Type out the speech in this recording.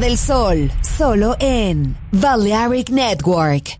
Del Sol, solo en Balearic Network.